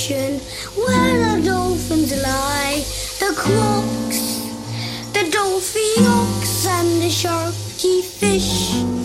ocean where the dolphins lie. The crocs, the dolphiox, and the sharky fish.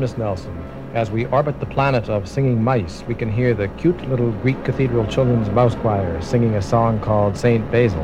Miss Nelson. As we orbit the planet of singing mice, we can hear the cute little Greek Cathedral Children's Mouse Choir singing a song called St. Basil.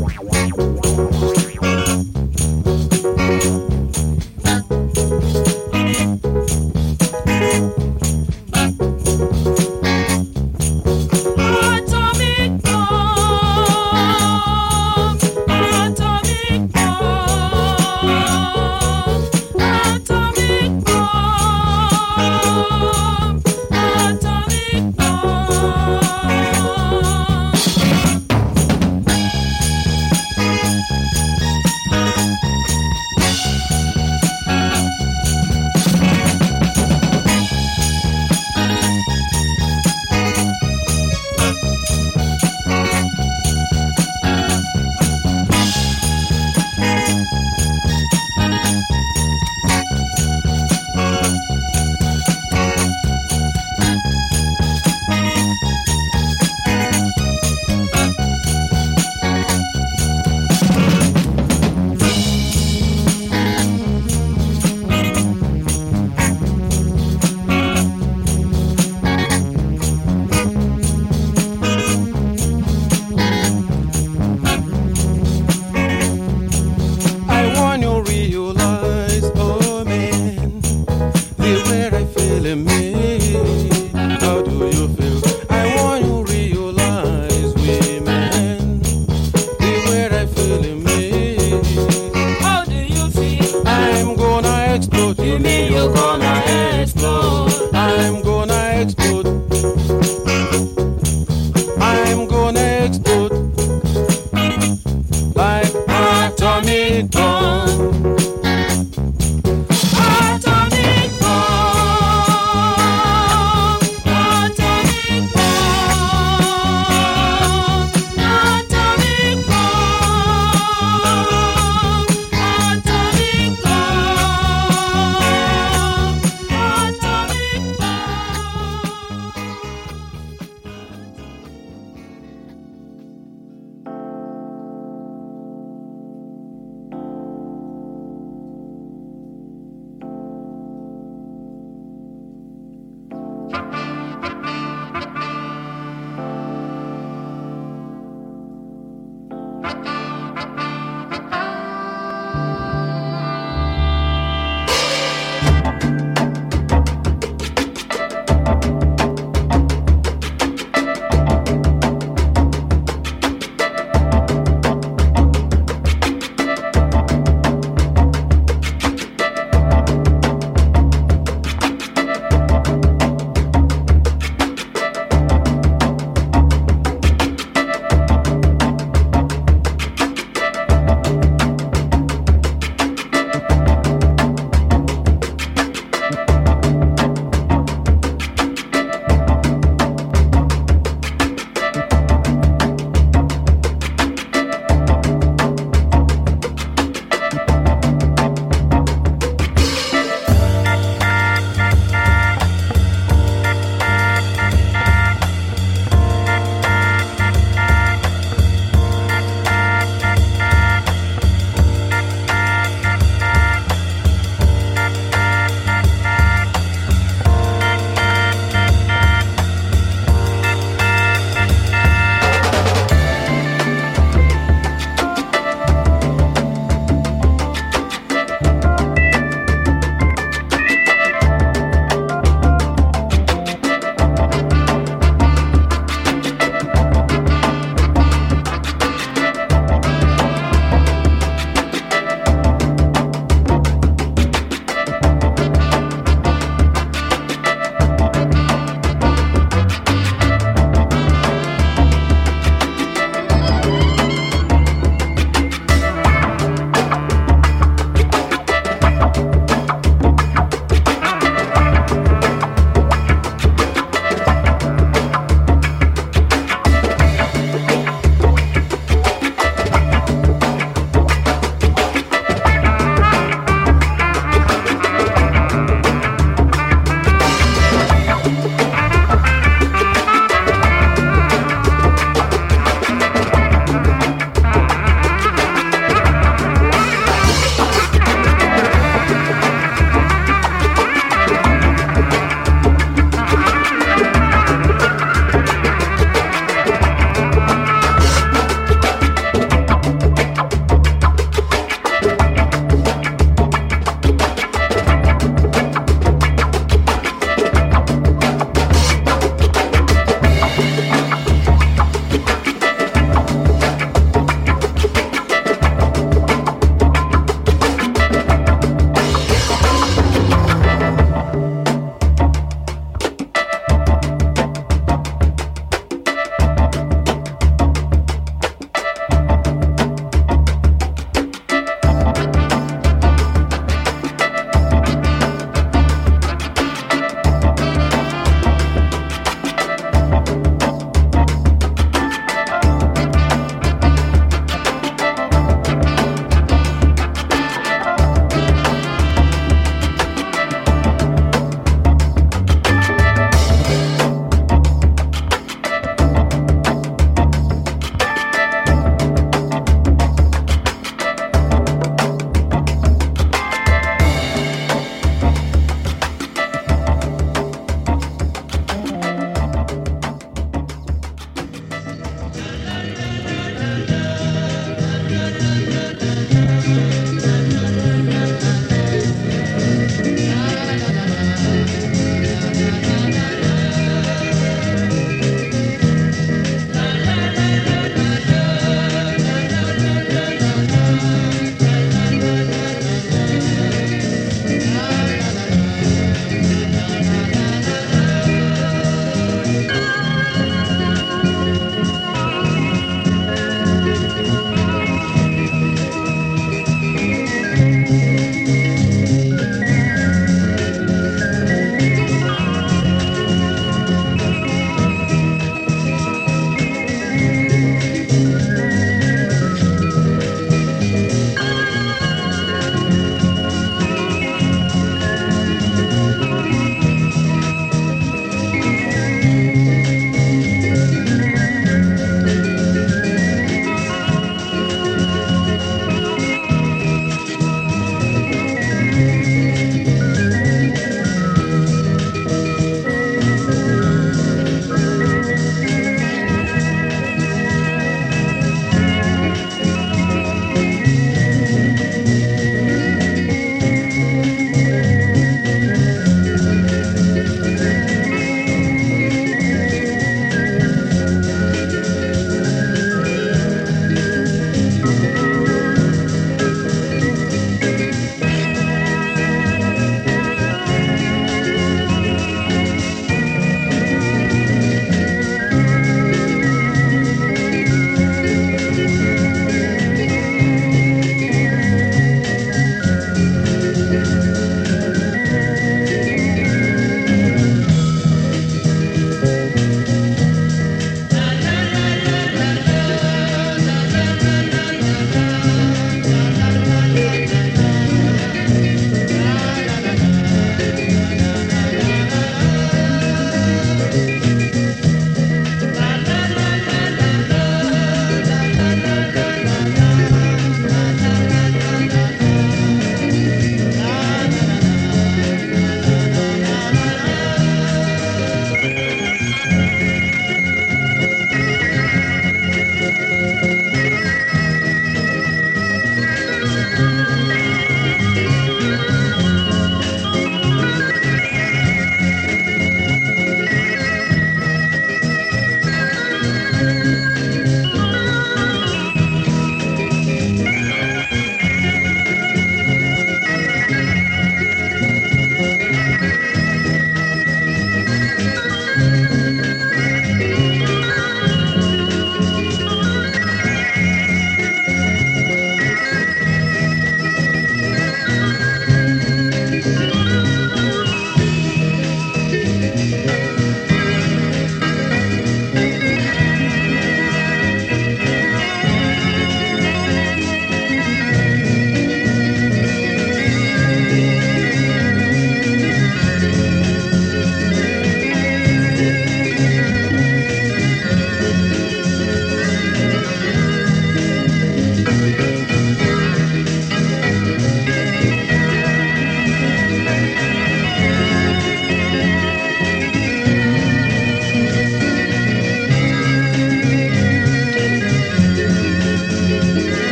Wow.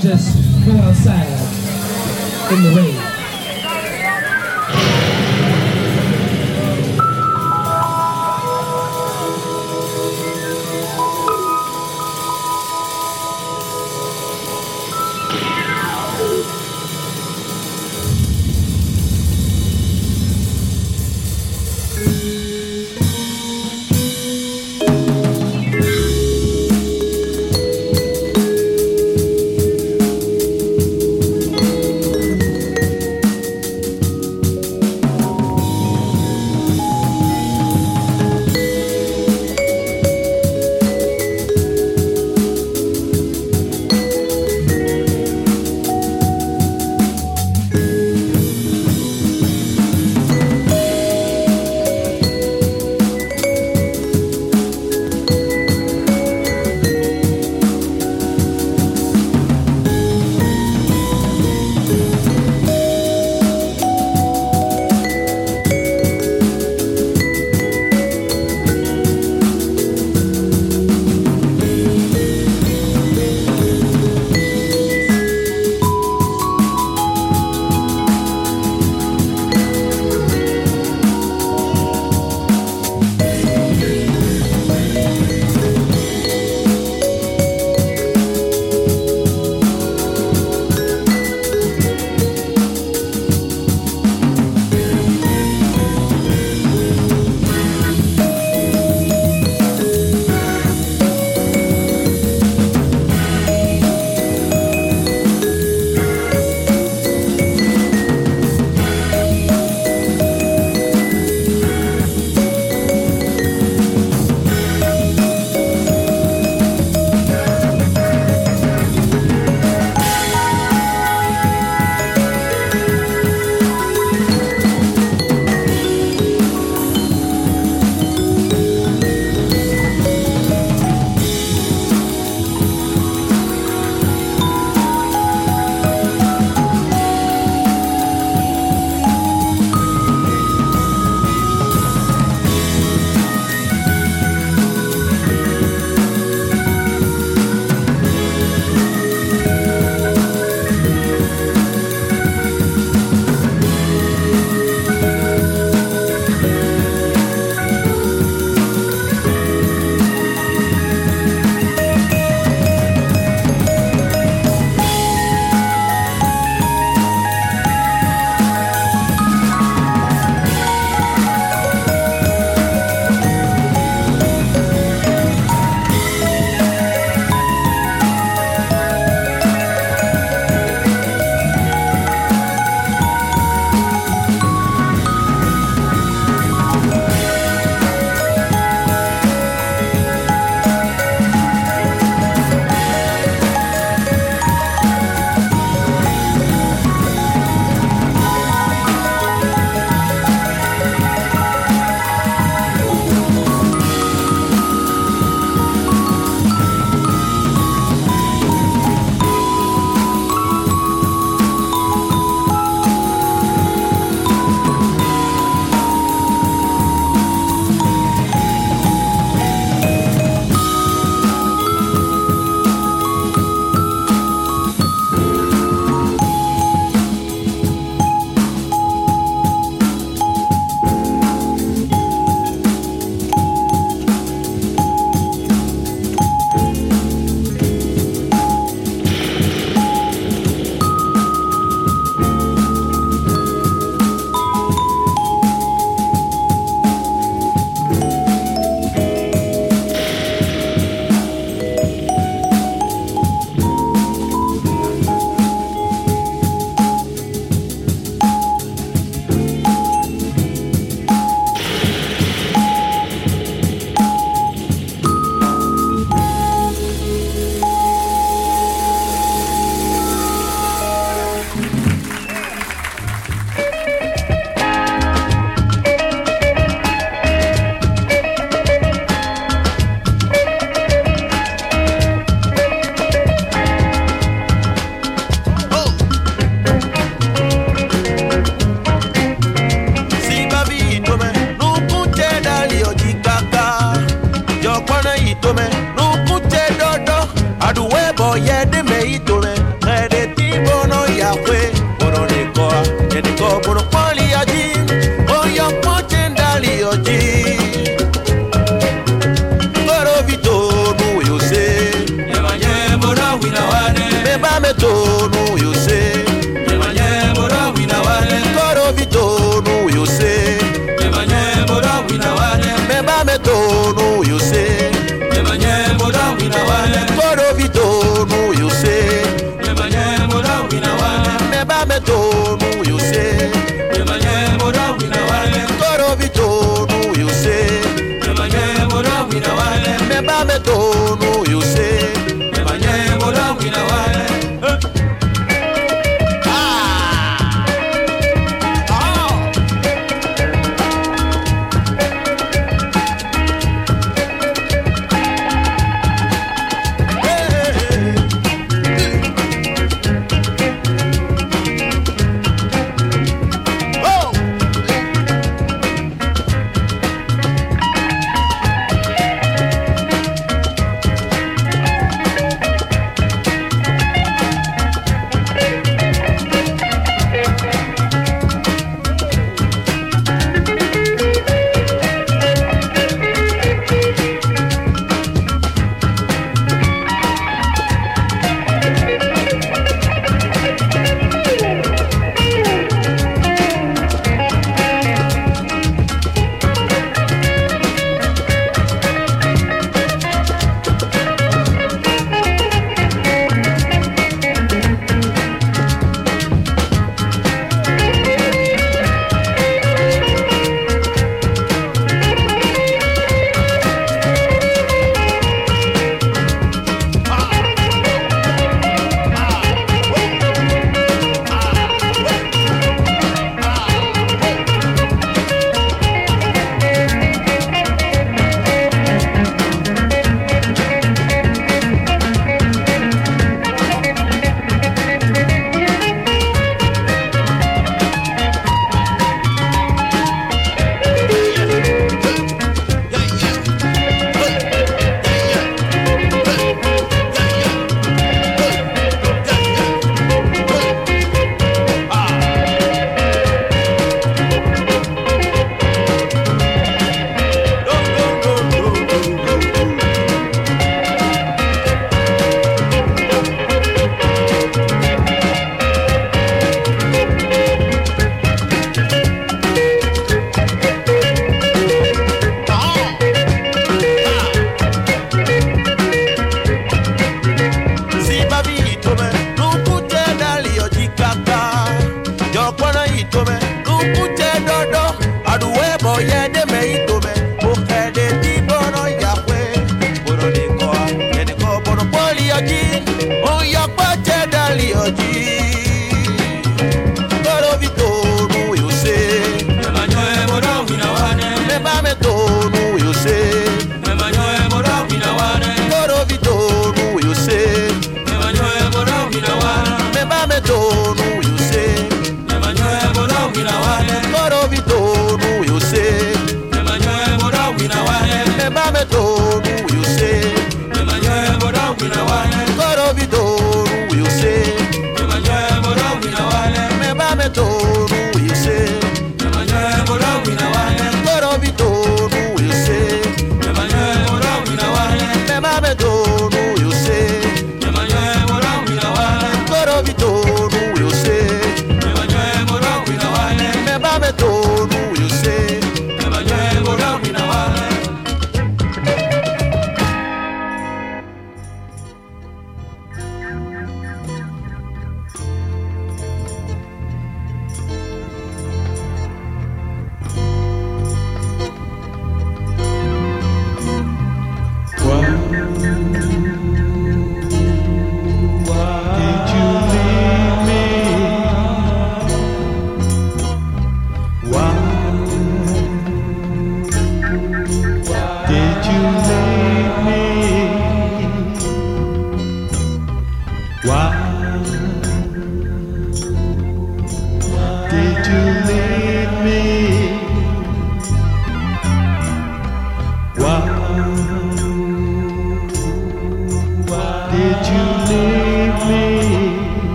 Just go outside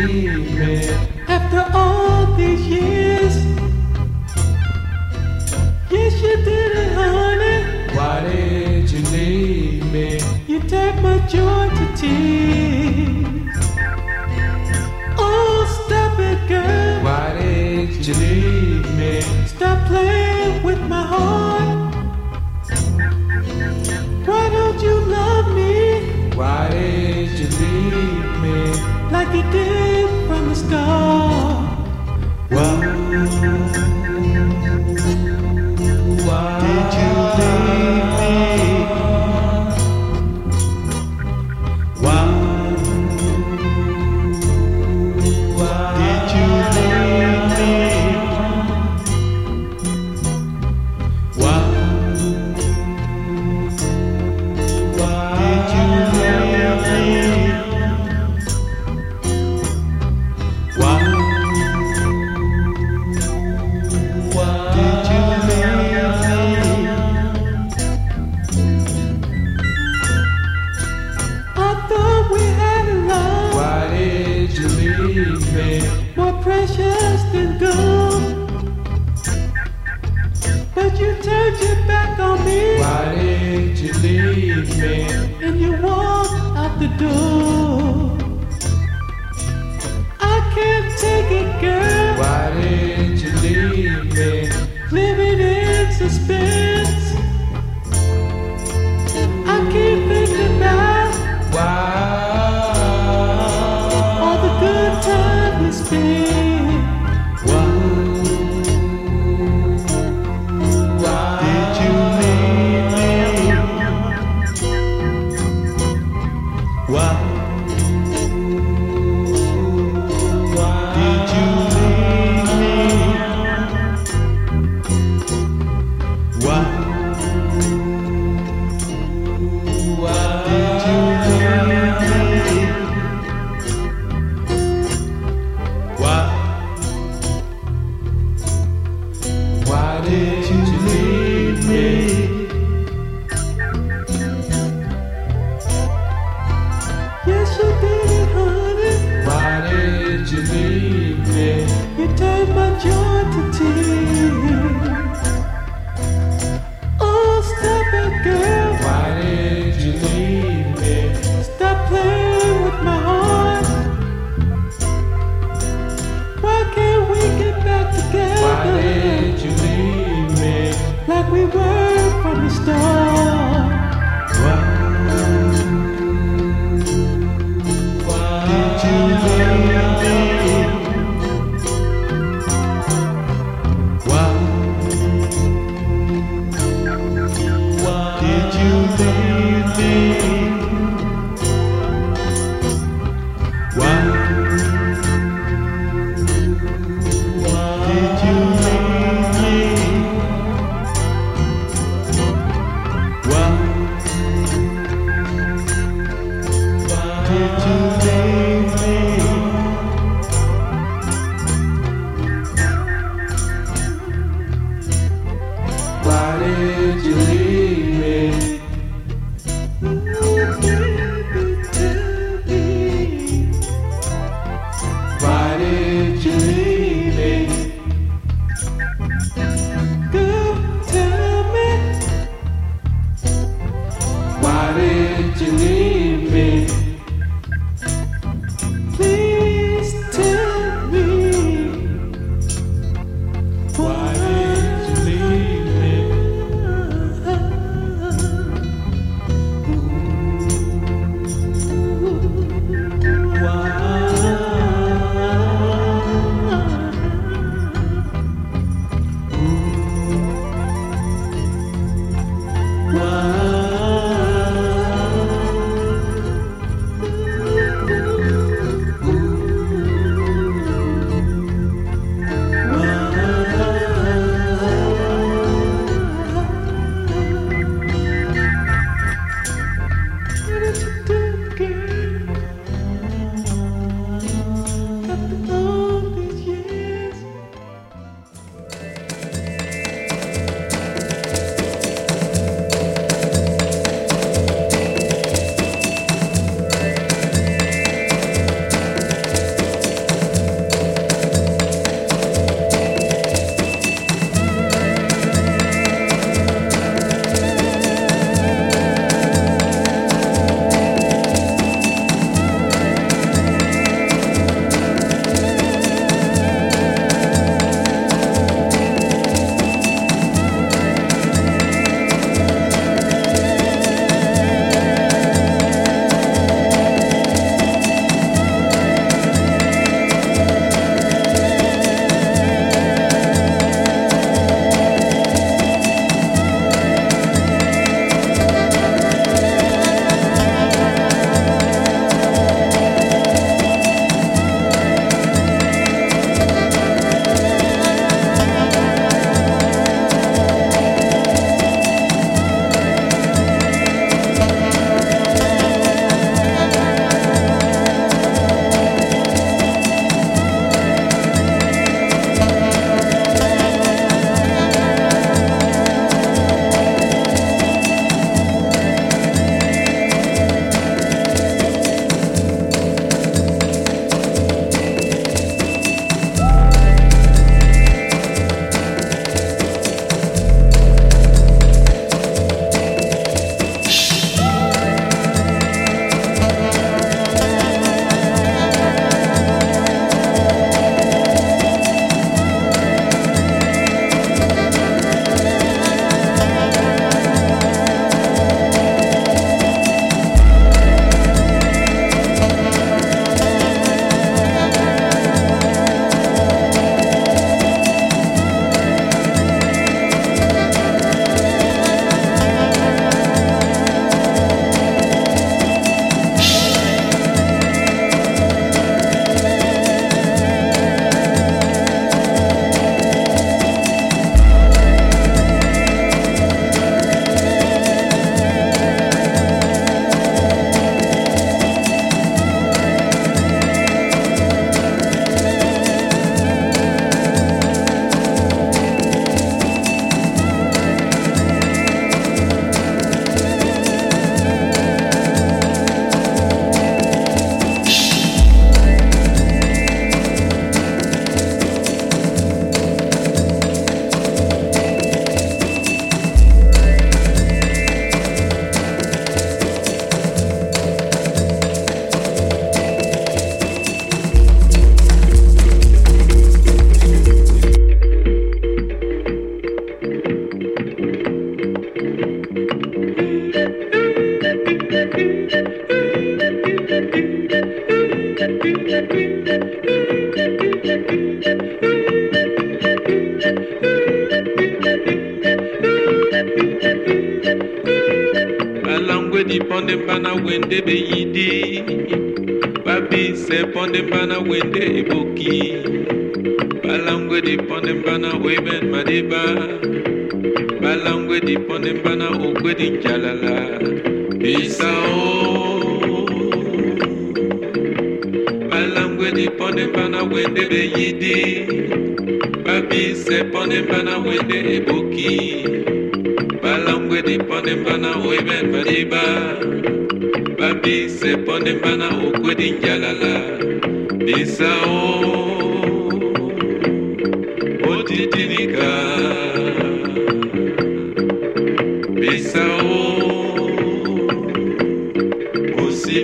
After all these years, yes, you did it, honey. Why did you leave me? You my joy to tears. Oh, stop it, girl. Why did you leave me? Stop playing with my heart. Why don't you love me? Why did you leave me? like you did.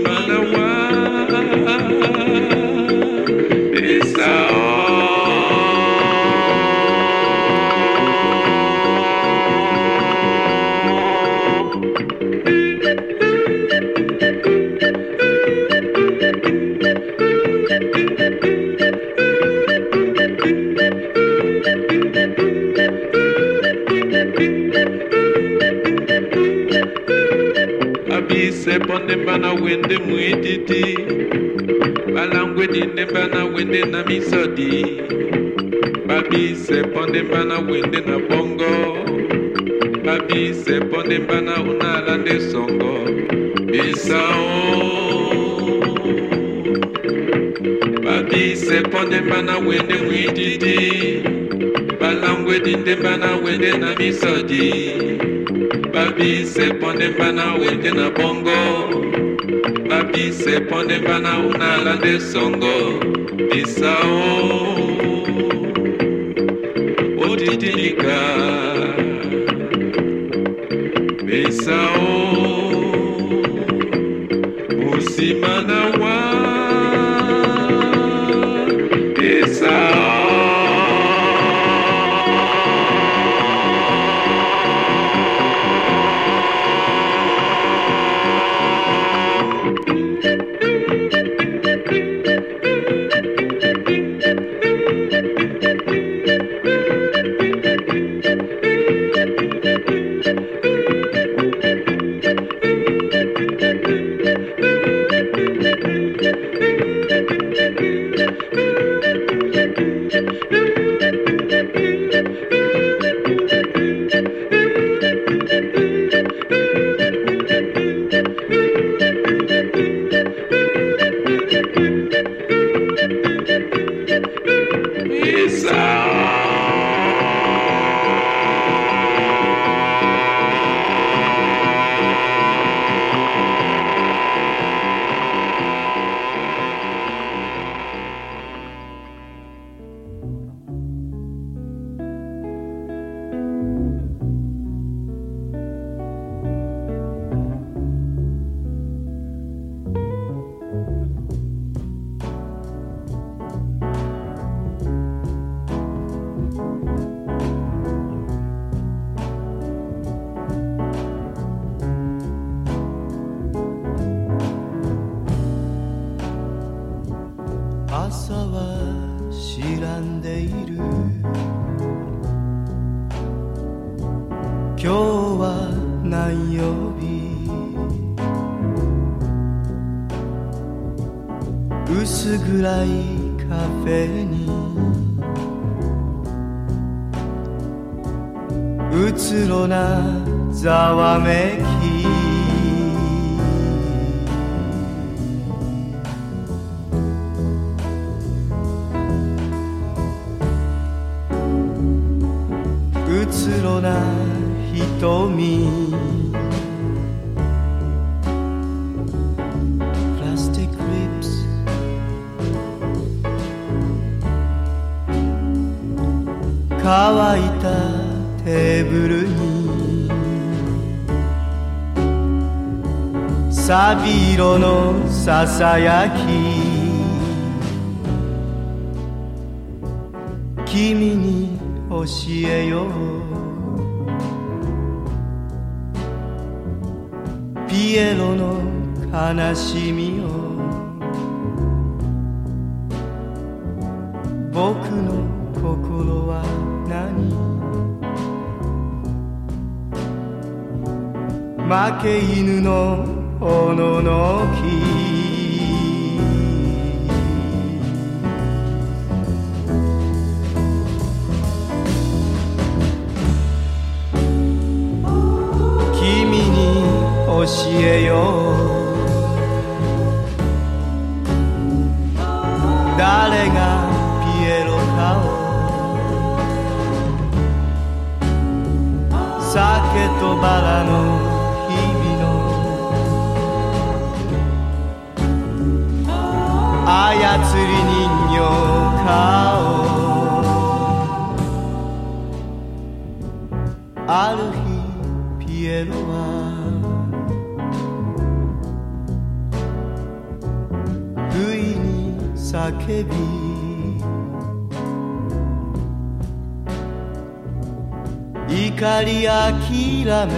run away. wedede balangwe dinemba na wende na misodi babise pondemba na wende na bongo. Babise pondemba na unala nde songo. Bisao. Babise pondemba na wende ngwididi balangwe dinemba na wende na misodi babise pondemba na wende na bongo se pone pana bisepondemba na unalanda esongo bisao otitinika bisao light i yack you 誰がピエロかを。酒とバラの日々の。操り人形かを。ある日叫び怒り諦め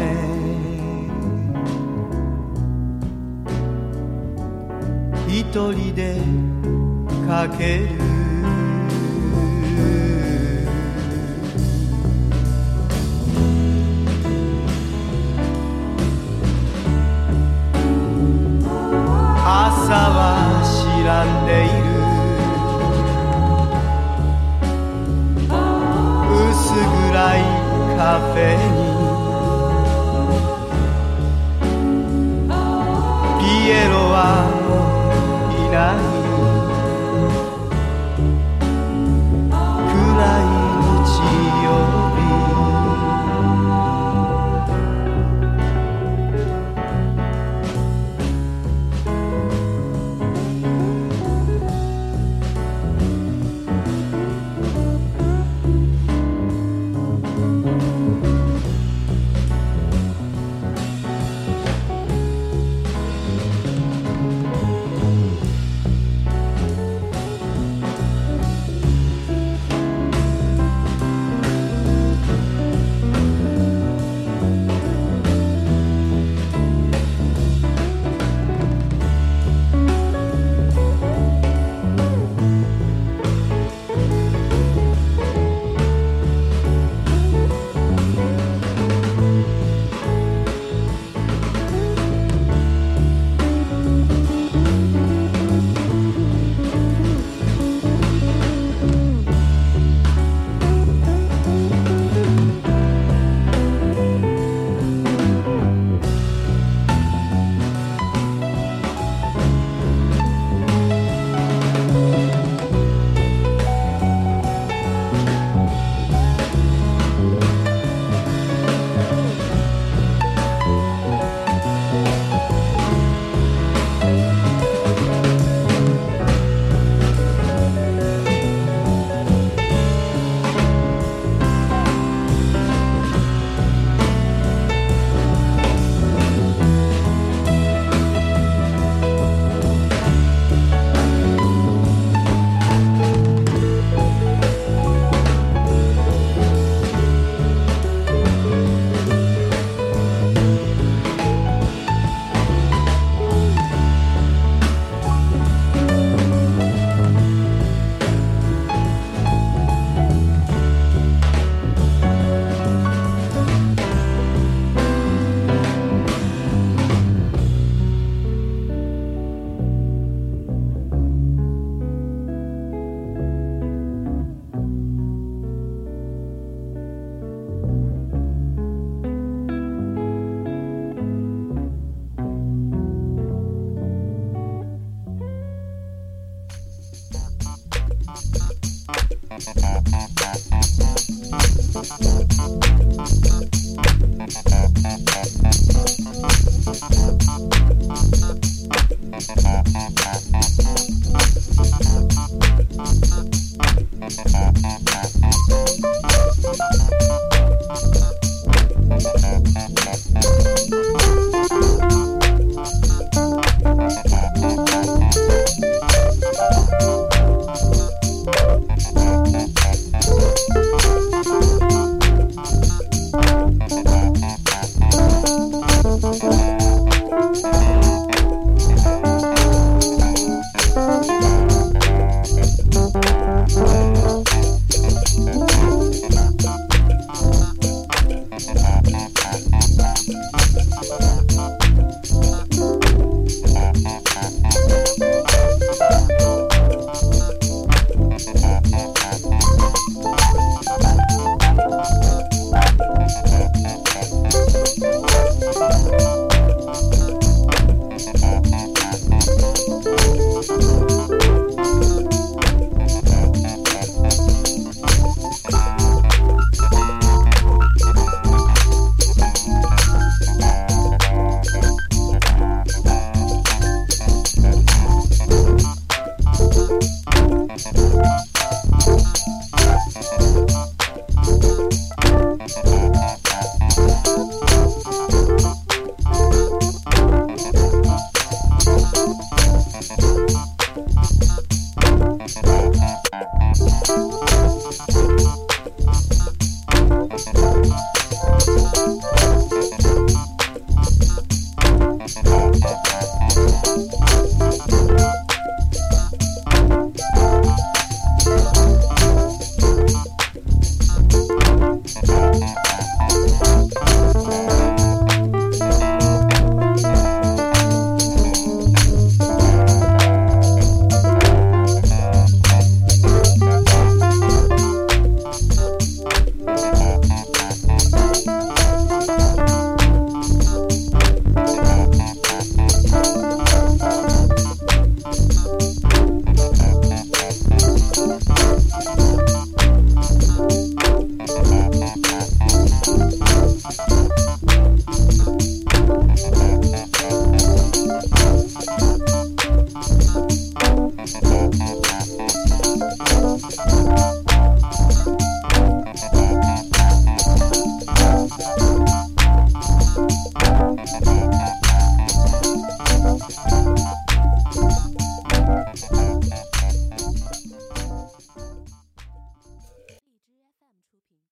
一人でかける。朝は知らんでいる。deja venir.